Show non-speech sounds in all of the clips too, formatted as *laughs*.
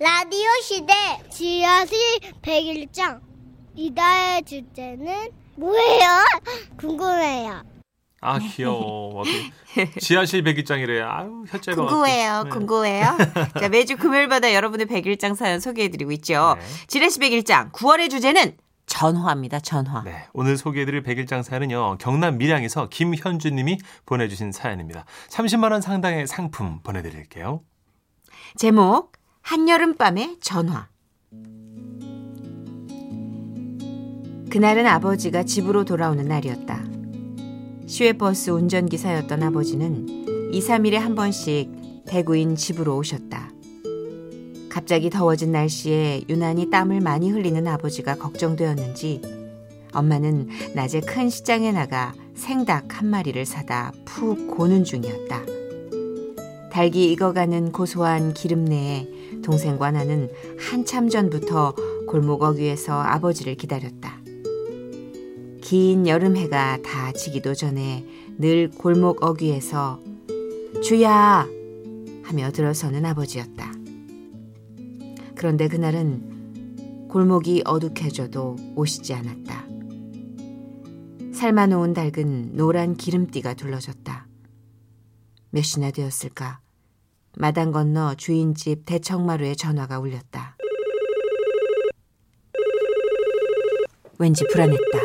라디오 시대 지하실 101장 이달의 주제는 뭐예요? *laughs* 궁금해요. 아 귀여워. 지하실 백일장이래. 아유 혀째가. 궁금해요, 네. 궁금해요. 자, 매주 금요일마다 여러분의 백일장 사연 소개해드리고 있죠. 네. 지레시 백일장 9월의 주제는 전화입니다, 전화. 네, 오늘 소개해드릴 백일장 사연은요 경남 밀양에서 김현주 님이 보내주신 사연입니다. 30만 원 상당의 상품 보내드릴게요. 제목 한여름밤의 전화. 그날은 아버지가 집으로 돌아오는 날이었다. 시외버스 운전기사였던 아버지는 2, 3일에 한 번씩 대구인 집으로 오셨다. 갑자기 더워진 날씨에 유난히 땀을 많이 흘리는 아버지가 걱정되었는지 엄마는 낮에 큰 시장에 나가 생닭 한 마리를 사다 푹 고는 중이었다. 달기 익어가는 고소한 기름 내에 동생과 나는 한참 전부터 골목 어귀에서 아버지를 기다렸다. 긴 여름해가 다 지기도 전에 늘 골목 어귀에서 주야 하며 들어서는 아버지였다. 그런데 그날은 골목이 어둑해져도 오시지 않았다. 삶아놓은 닭은 노란 기름띠가 둘러졌다. 몇 시나 되었을까? 마당 건너 주인집 대청마루에 전화가 울렸다. 왠지 불안했다.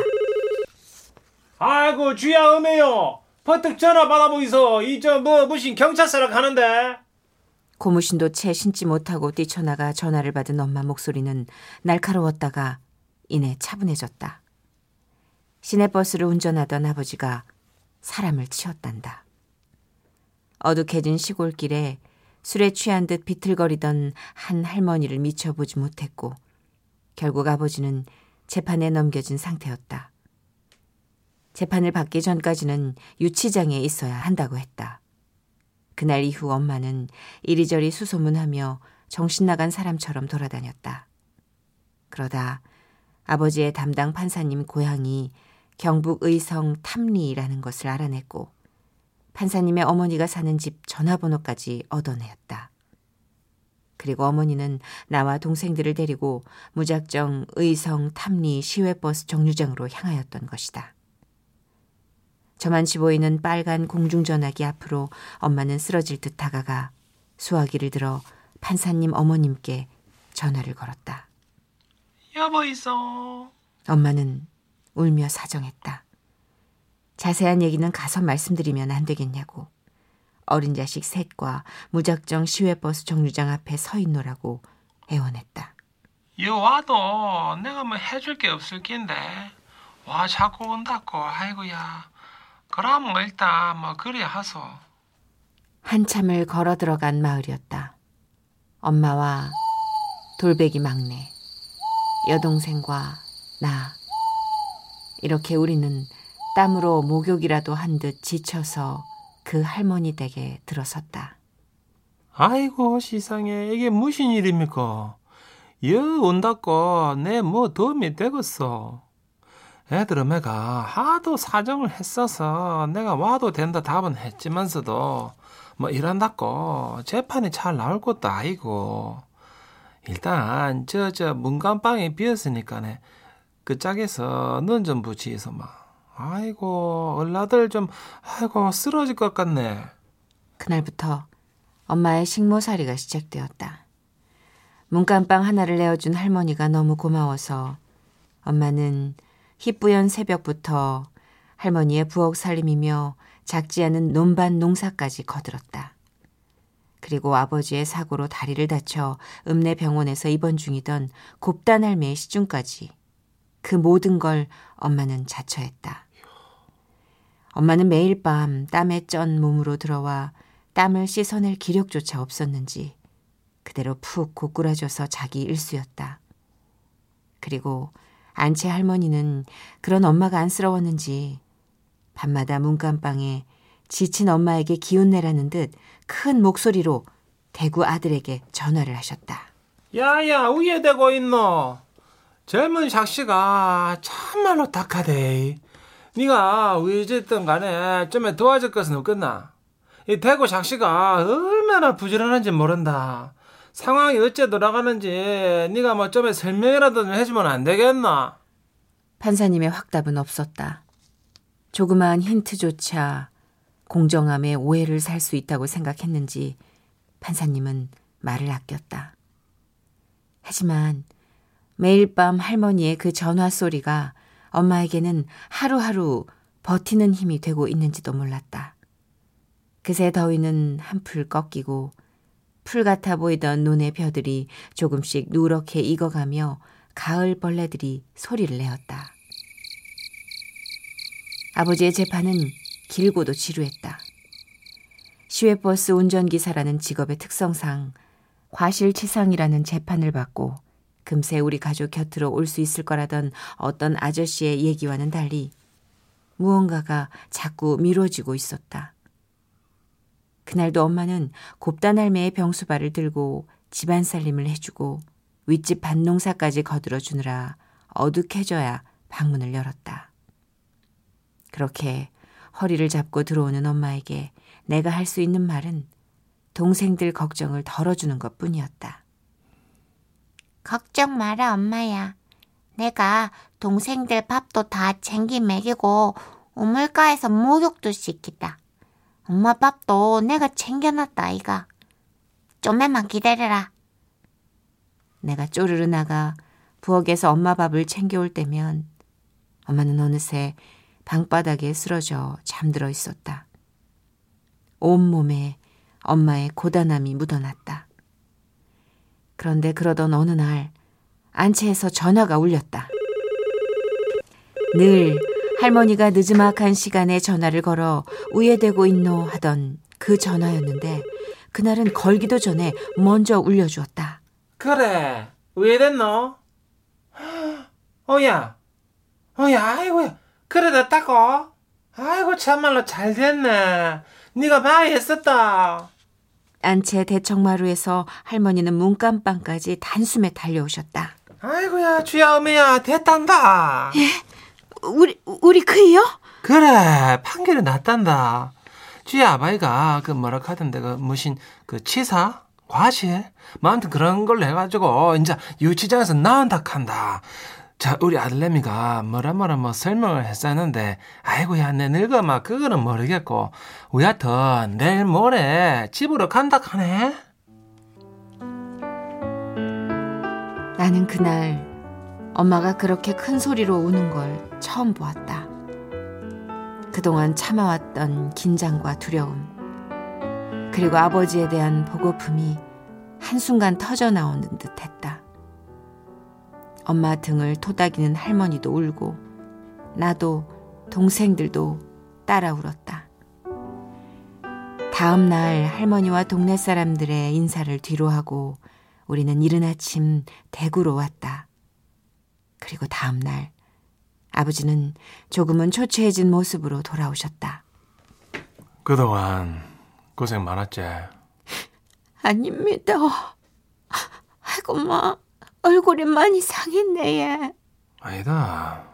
아이고 주야 음해요. 버뜩 전화 받아보이소. 이저 뭐 무슨 경찰서라 가는데. 고무신도 채 신지 못하고 뛰쳐나가 전화를 받은 엄마 목소리는 날카로웠다가 이내 차분해졌다. 시내버스를 운전하던 아버지가 사람을 치었단다. 어둑해진 시골길에 술에 취한 듯 비틀거리던 한 할머니를 미쳐보지 못했고 결국 아버지는 재판에 넘겨진 상태였다. 재판을 받기 전까지는 유치장에 있어야 한다고 했다. 그날 이후 엄마는 이리저리 수소문하며 정신 나간 사람처럼 돌아다녔다. 그러다 아버지의 담당 판사님 고향이 경북 의성 탐리라는 것을 알아냈고 판사님의 어머니가 사는 집 전화번호까지 얻어내었다. 그리고 어머니는 나와 동생들을 데리고 무작정 의성 탐리 시외버스 정류장으로 향하였던 것이다. 저만치 보이는 빨간 공중전화기 앞으로 엄마는 쓰러질 듯 다가가 수화기를 들어 판사님 어머님께 전화를 걸었다. 여보 있어. 엄마는 울며 사정했다. 자세한 얘기는 가서 말씀드리면 안 되겠냐고. 어린 자식 셋과 무작정 시외버스 정류장 앞에 서 있노라고 애원했다. 여 와도 내가 뭐 해줄 게 없을 낀데 와 자꾸 온다고 아이고야 그럼 뭐 일단 뭐 그리 하소 한참을 걸어 들어간 마을이었다. 엄마와 돌베기 막내, 여동생과 나. 이렇게 우리는 땀으로 목욕이라도 한 듯 지쳐서 그 할머니 댁에 들어섰다. 아이고 세상에 이게 무슨 일입니까? 여 온다고 내 뭐 도움이 되겠어. 애들은 내가 하도 사정을 했어서 내가 와도 된다 답은 했지만서도 뭐 이런다고 재판이 잘 나올 것도 아니고 일단 저 저 문간방이 비었으니까네 그 짝에서 넌좀 붙이서 막 아이고 얼라들 좀 아이고 쓰러질 것 같네. 그날부터 엄마의 식모살이가 시작되었다. 문간방 하나를 내어준 할머니가 너무 고마워서 엄마는 희뿌연 새벽부터 할머니의 부엌 살림이며 작지 않은 논밭 농사까지 거들었다. 그리고 아버지의 사고로 다리를 다쳐 읍내 병원에서 입원 중이던 곱단 할매의 시중까지 그 모든 걸 엄마는 자처했다. 엄마는 매일 밤 땀에 쩐 몸으로 들어와 땀을 씻어낼 기력조차 없었는지 그대로 푹 고꾸라져서 자기 일수였다. 그리고 안채 할머니는 그런 엄마가 안쓰러웠는지 밤마다 문간방에 지친 엄마에게 기운내라는 듯 큰 목소리로 대구 아들에게 전화를 하셨다. 야야 위에 대고 있노 젊은 샥씨가 참말로 tak하대 니가 어쨌든 간에 좀에 도와줄 것은 없겠나 이 대구 샥씨가 얼마나 부지런한지 모른다 상황이 어째 돌아가는지 네가 뭐좀 설명이라도 좀 해주면 안 되겠나? 판사님의 확답은 없었다. 조그마한 힌트조차 공정함에 오해를 살 수 있다고 생각했는지 판사님은 말을 아꼈다. 하지만 매일 밤 할머니의 그 전화 소리가 엄마에게는 하루하루 버티는 힘이 되고 있는지도 몰랐다. 그새 더위는 한풀 꺾이고 풀 같아 보이던 눈의 벼들이 조금씩 누렇게 익어가며 가을 벌레들이 소리를 내었다. 아버지의 재판은 길고도 지루했다. 시외버스 운전기사라는 직업의 특성상 과실치상이라는 재판을 받고 금세 우리 가족 곁으로 올 수 있을 거라던 어떤 아저씨의 얘기와는 달리 무언가가 자꾸 미뤄지고 있었다. 그날도 엄마는 곱단 할매의 병수발을 들고 집안 살림을 해주고 윗집 밭농사까지 거들어 주느라 어둑해져야 방문을 열었다. 그렇게 허리를 잡고 들어오는 엄마에게 내가 할 수 있는 말은 동생들 걱정을 덜어주는 것 뿐이었다. 걱정 마라, 엄마야. 내가 동생들 밥도 다 챙기 먹이고 우물가에서 목욕도 시키다. 엄마 밥도 내가 챙겨놨다, 아이가. 좀만 기다려라. 내가 쪼르르 나가 부엌에서 엄마 밥을 챙겨올 때면 엄마는 어느새 방바닥에 쓰러져 잠들어 있었다. 온몸에 엄마의 고단함이 묻어났다. 그런데 그러던 어느 날 안채에서 전화가 울렸다. 늘 할머니가 늦지막한 시간에 전화를 걸어 우예되고 있노 하던 그 전화였는데 그날은 걸기도 전에 먼저 울려주었다. 그래 왜 됐노? 어야 어야 아이고야 그래 됐다고? 아이고 참말로 잘 됐네 네가 많이 했었다 안채 대청마루에서 할머니는 문간방까지 단숨에 달려오셨다. 아이고야 주야 어미야 됐단다. 우리 우리 그이요? 그래 판결이 났단다. 주야 아바이가 그 뭐라 하던데 그 무슨 그 치사 과실 뭐 아무튼 그런 걸로 해가지고 이제 유치장에서 나온다 한다 자 우리 아들내미가 뭐라 뭐라 뭐 설명을 했었는데 아이고야 내 늙어 막 그거는 모르겠고 우야튼 내일 모레 집으로 간다 하네 나는 그날 엄마가 그렇게 큰 소리로 우는 걸 처음 보았다. 그동안 참아왔던 긴장과 두려움, 그리고 아버지에 대한 보고품이 한순간 터져 나오는 듯 했다. 엄마 등을 토닥이는 할머니도 울고, 나도 동생들도 따라 울었다. 다음 날 할머니와 동네 사람들의 인사를 뒤로 하고 우리는 이른 아침 대구로 왔다. 그리고 다음 날 아버지는 조금은 초췌해진 모습으로 돌아오셨다. 그동안 고생 많았지 *laughs* 아닙니다. 아이고 마 얼굴이 많이 상했네 얘. 아니다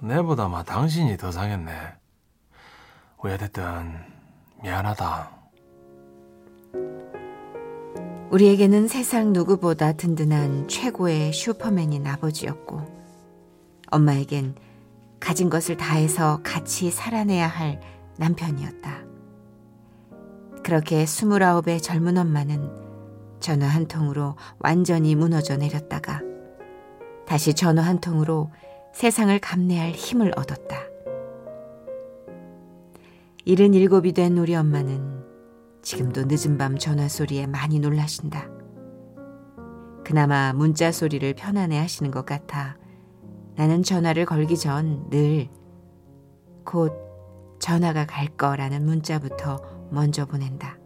내보다 마 당신이 더 상했네 우야됐든 미안하다 우리에게는 세상 누구보다 든든한 최고의 슈퍼맨인 아버지였고 엄마에겐 가진 것을 다해서 같이 살아내야 할 남편이었다. 그렇게 스물아홉의 젊은 엄마는 전화 한 통으로 완전히 무너져 내렸다가 다시 전화 한 통으로 세상을 감내할 힘을 얻었다. 일흔 일곱이 된 우리 엄마는 지금도 늦은 밤 전화 소리에 많이 놀라신다. 그나마 문자 소리를 편안해 하시는 것 같아 나는 전화를 걸기 전 늘 곧 전화가 갈 거라는 문자부터 먼저 보낸다.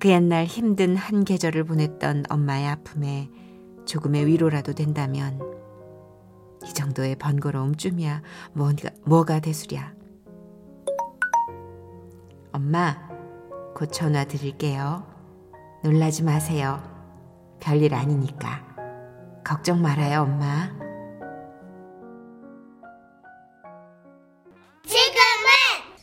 그 옛날 힘든 한 계절을 보냈던 엄마의 아픔에 조금의 위로라도 된다면 이 정도의 번거로움쯤이야 뭐가, 뭐가 대수랴. 엄마, 곧 전화 드릴게요. 놀라지 마세요. 별일 아니니까. 걱정 말아요, 엄마. 지금은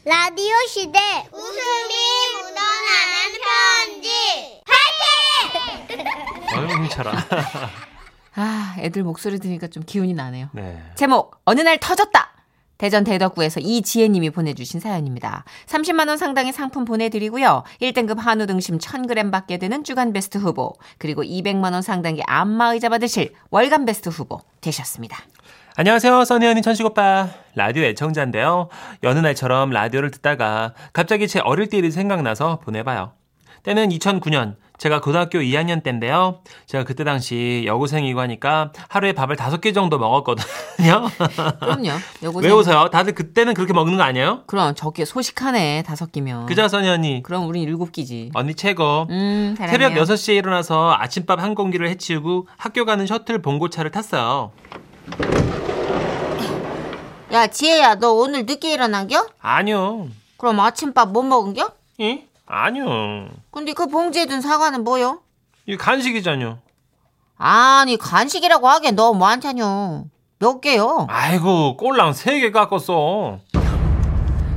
라디오 시대 웃음이 묻어나는 편지 파이팅! 힘차라. *laughs* 아, 애들 목소리 들으니까 좀 기운이 나네요. 네. 제목 어느 날 터졌다. 대전 대덕구에서 이지혜님이 보내주신 사연입니다. 30만 원 상당의 상품 보내드리고요. 1등급 한우 등심 1,000g 받게 되는 주간 베스트 후보 그리고 200만 원 상당의 안마의자 받으실 월간 베스트 후보 되셨습니다. 안녕하세요, 써니 언니 천식 오빠. 라디오 애청자인데요. 여느 날처럼 라디오를 듣다가 갑자기 제 어릴 때 일이 생각나서 보내봐요. 때는 2009년, 제가 고등학교 2학년 때인데요. 제가 그때 당시 여고생이고 하니까 하루에 밥을 다섯 개 정도 먹었거든요. 그럼요. 요거 왜 웃어요? 다들 그때는 그렇게 먹는 거 아니에요? 그럼 저게 소식하네 다섯 끼면. 그죠, 써니 언니? 그럼 우린 일곱 끼지. 언니 최고. 음. 새벽 6시에 일어나서 아침밥 한 공기를 해치우고 학교 가는 셔틀 봉고차를 탔어요. 야, 지혜야, 너 오늘 늦게 일어난겨? 아니요. 그럼 아침밥 못 먹은겨? 이? 아니요. 근데 그 봉지에 든 사과는 뭐요? 이 간식이잖요. 아니, 간식이라고 하기엔 너무 많잖요. 몇 개요? 아이고 꼴랑 세 개 깎았어.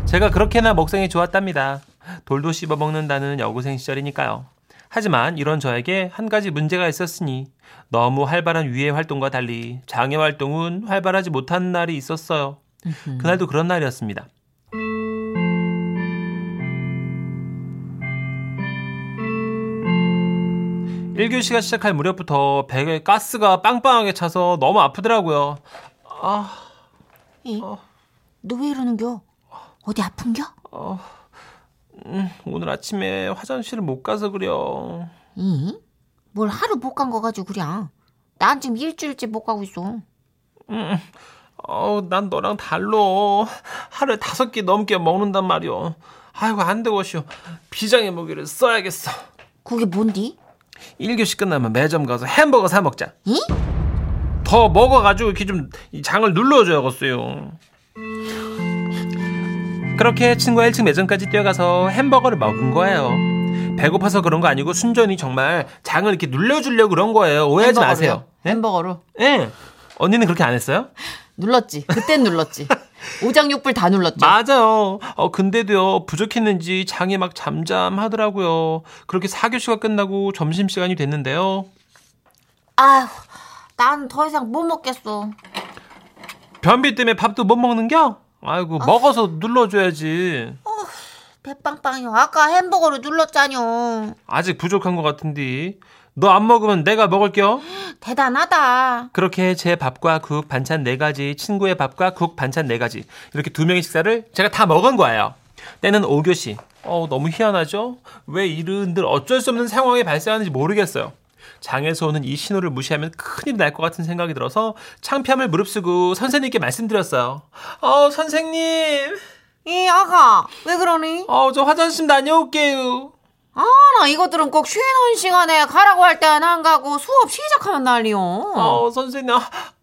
제가 그렇게나 먹성이 좋았답니다. 돌도 씹어 먹는다는 여고생 시절이니까요. 하지만 이런 저에게 한 가지 문제가 있었으니 너무 활발한 위해 활동과 달리 장애 활동은 활발하지 못한 날이 있었어요. 그날도 그런 날이었습니다. 1교시가 시작할 무렵부터 배에 가스가 빵빵하게 차서 너무 아프더라고요. 아, 이, 너왜 이러는겨? 어디 아픈겨? 오늘 아침에 화장실을 못 가서 그려. 이? 뭘 하루 못 간 거 가지고 그래. 난 지금 일주일째 못 가고 있어. 어, 난 너랑 달러. 하루에 다섯 개 넘게 먹는단 말이오. 아이고, 안 되고 시오. 비장의 무기를 써야겠어. 그게 뭔디? 1교시 끝나면 매점 가서 햄버거 사 먹자. 이? 더 먹어가지고 이렇게 좀이 장을 눌러줘야겠어요. 그렇게 친구와 1층 매점까지 뛰어가서 햄버거를 먹은 거예요. 배고파서 그런 거 아니고 순전히 정말 장을 이렇게 눌러주려고 그런 거예요. 오해하지 햄버거로요? 마세요. 네? 햄버거로 예. 언니는 그렇게 안 했어요? *gasps* 눌렀지. 그땐 눌렀지. *laughs* 오장육불 다 눌렀죠. 맞아요. 어, 근데도요, 부족했는지 장이 막 잠잠하더라고요. 그렇게 4교시가 끝나고 점심시간이 됐는데요. 아휴, 난 더 이상 못 먹겠어. 변비 때문에 밥도 못 먹는겨? 아이고, 먹어서 눌러줘야지. 배빵빵이요. 아까 햄버거로 눌렀잖요. 아직 부족한 것 같은데. 너 안 먹으면 내가 먹을겨? 대단하다. 그렇게 제 밥과 국, 반찬 네 가지 친구의 밥과 국, 반찬 네 가지 이렇게 두 명의 식사를 제가 다 먹은 거예요. 때는 5교시. 어, 너무 희한하죠? 왜 이른들 어쩔 수 없는 상황이 발생하는지 모르겠어요. 장에서 오는 이 신호를 무시하면 큰일 날 것 같은 생각이 들어서 창피함을 무릅쓰고 선생님께 말씀드렸어요. 어, 선생님. 이 아가 왜 그러니? 어, 저 화장실 좀 다녀올게요. 아 나 이것들은 꼭 쉬는 시간에 가라고 할 때는 안 가고 수업 시작하면 난리요. 어, 선생님. 아,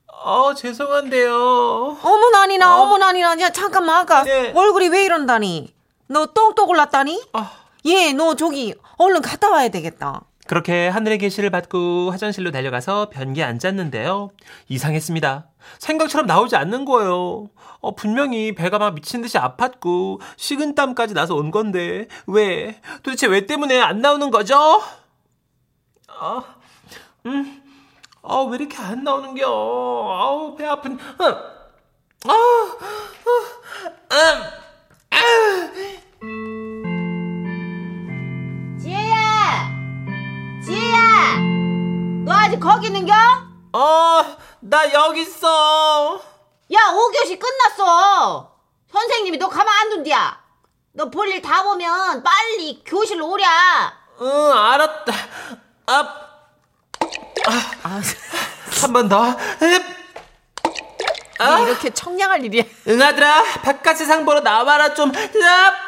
어, 죄송한데요. 어머나니나 어. 어머나니나 야 잠깐만 아까 네. 얼굴이 왜 이런다니? 너 똥똥 올랐다니? 아. 얘너 저기 얼른 갔다 와야 되겠다. 그렇게 하늘의 계시를 받고 화장실로 달려가서 변기에 앉았는데요. 이상했습니다. 생각처럼 나오지 않는 거예요. 어, 분명히 배가 막 미친 듯이 아팠고 식은땀까지 나서 온 건데 왜? 도대체 왜 때문에 안 나오는 거죠? 아, 음, 아, 왜 이렇게 안 나오는겨? 아우, 배 아픈, 음, 아, 음, 지 지혜야, 너 아직 거기 있는겨? 어, 나 여기 있어. 야 5교시 끝났어. 선생님이 너 가만 안 둔디야. 너 볼 일 다 보면 빨리 교실로 오랴. 응, 알았다. 아, 아, 한 번 더. 흡. 아, 이렇게 청량할 일이야. 응아들아, 바깥 세상 보러 나와라 좀. 흡.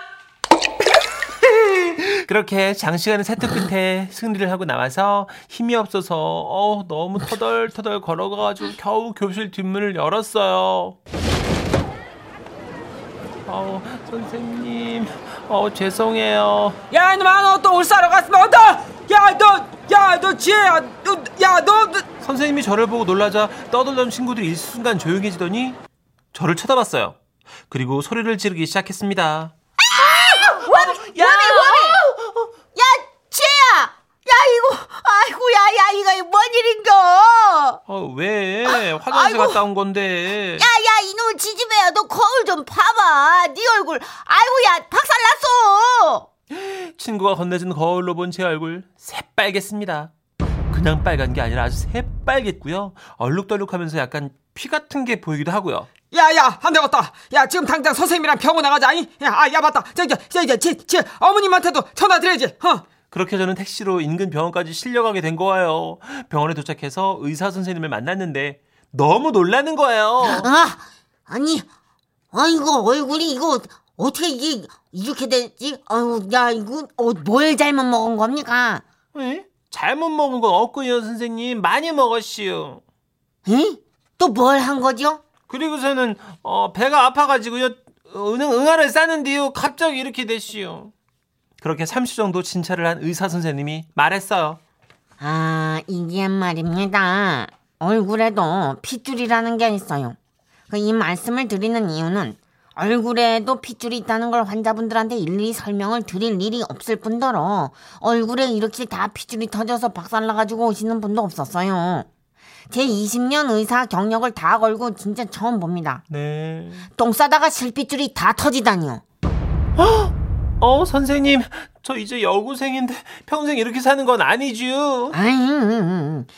그렇게 장시간의 세트 끝에 승리를 하고 나와서 힘이 없어서 어, 너무 터덜터덜 걸어가가지고 겨우 교실 뒷문을 열었어요. 어, 선생님, 어, 죄송해요. 야 이놈아 너또 울사러 갔으면 어떠 야너 야 너 지혜야 너 야 너 너, 선생님이 저를 보고 놀라자 떠들던 친구들이 일순간 조용해지더니 저를 쳐다봤어요. 그리고 소리를 지르기 시작했습니다. 야, 지혜야! 야, 이거, 야, 야, 이거 왜? 화장실 아이고. 갔다 온 건데. 야 야 이놈 지지배야 너 거울 좀 봐봐 네 얼굴 아이고야 박살났어 친구가 건네준 거울로 본 제 얼굴 새빨겠습니다. 그냥 빨간 게 아니라 아주 새빨겠고요. 얼룩덜룩하면서 약간 피 같은 게 보이기도 하고요. 야야 안 되겠다 야 지금 당장 선생님이랑 병원 나가자 이? 야, 아, 야 맞다 저기 저기 저기 제, 제 어머님한테도 전화 드려야지 어. 그렇게 저는 택시로 인근 병원까지 실려가게 된 거예요. 병원에 도착해서 의사 선생님을 만났는데 너무 놀라는 거예요. 아 아니 아이고 얼굴이 이거 어떻게 이게 이렇게 됐지 아유 야 이거 어, 뭘 잘못 먹은 겁니까 에? 잘못 먹은 건 없고요, 선생님. 많이 먹었시오. 응? 또 뭘 한 거죠? 그리고서는 어, 배가 아파가지고요. 어, 은 응아를 싸는데요. 갑자기 이렇게 됐시오. 그렇게 30 정도 진찰을 한 의사 선생님이 말했어요. 아, 이게 말입니다. 얼굴에도 핏줄이라는 게 있어요. 그 이 말씀을 드리는 이유는 얼굴에도 핏줄이 있다는 걸 환자분들한테 일일이 설명을 드릴 일이 없을 뿐더러 얼굴에 이렇게 다 핏줄이 터져서 박살나가지고 오시는 분도 없었어요. 제 20년 의사 경력을 다 걸고 진짜 처음 봅니다. 네. 똥 싸다가 실핏줄이 다 터지다니요. 어, 선생님. 저 이제 여고생인데 평생 이렇게 사는 건 아니지요. 아이,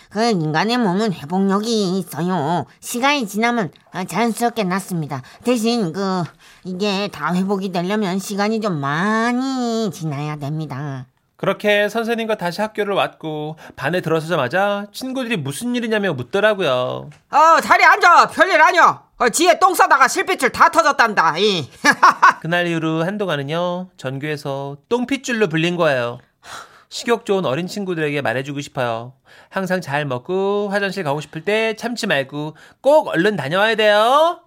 그 인간의 몸은 회복력이 있어요. 시간이 지나면 아, 자연스럽게 낫습니다. 대신 그 이게 다 회복이 되려면 시간이 좀 많이 지나야 됩니다. 그렇게 선생님과 다시 학교를 왔고 반에 들어서자마자 친구들이 무슨 일이냐며 묻더라고요. 어 자리 앉아 별일 아니야 어, 지에 똥 싸다가 실핏줄 다 터졌단다 이. *laughs* 그날 이후로 한동안은요 전교에서 똥핏줄로 불린 거예요. 식욕 좋은 어린 친구들에게 말해주고 싶어요. 항상 잘 먹고 화장실 가고 싶을 때 참지 말고 꼭 얼른 다녀와야 돼요.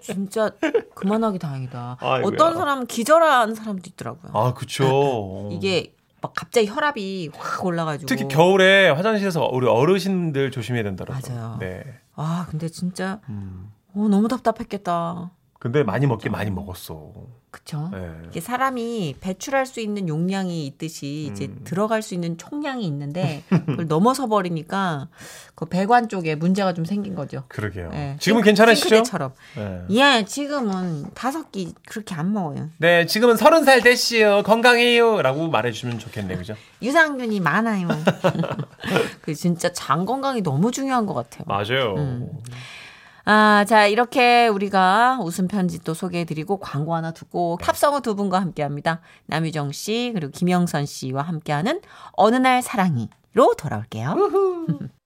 진짜 그만하기 다행이다. 아이고야. 어떤 사람은 기절한 사람도 있더라고요. 아 그쵸. 이게 막 갑자기 혈압이 확 올라가지고. 특히 겨울에 화장실에서 우리 어르신들 조심해야 된다라고. 맞아요. 네. 아 근데 진짜 음. 어, 너무 답답했겠다. 근데 많이 먹긴 많이 먹었어. 그쵸? 네. 이게 사람이 배출할 수 있는 용량이 있듯이 이제 음. 들어갈 수 있는 총량이 있는데 *laughs* 그걸 넘어서 버리니까 그 배관 쪽에 문제가 좀 생긴 거죠. 그러게요. 예. 지금은 싱- 괜찮으시죠? 싱크대처럼. 네. 예, 지금은 다섯 끼 그렇게 안 먹어요. 네, 지금은 서른 살 됐시요. 건강해요. 라고 말해주시면 좋겠네요. 그죠? 유산균이 많아요. *laughs* 그 진짜 장 건강이 너무 중요한 것 같아요. 맞아요. 음. 아, 자, 이렇게 우리가 웃음 편지 또 소개해드리고 광고 하나 듣고 탑성어 두 분과 함께 합니다. 남유정 씨, 그리고 김영선 씨와 함께하는 어느 날 사랑이로 돌아올게요. *laughs*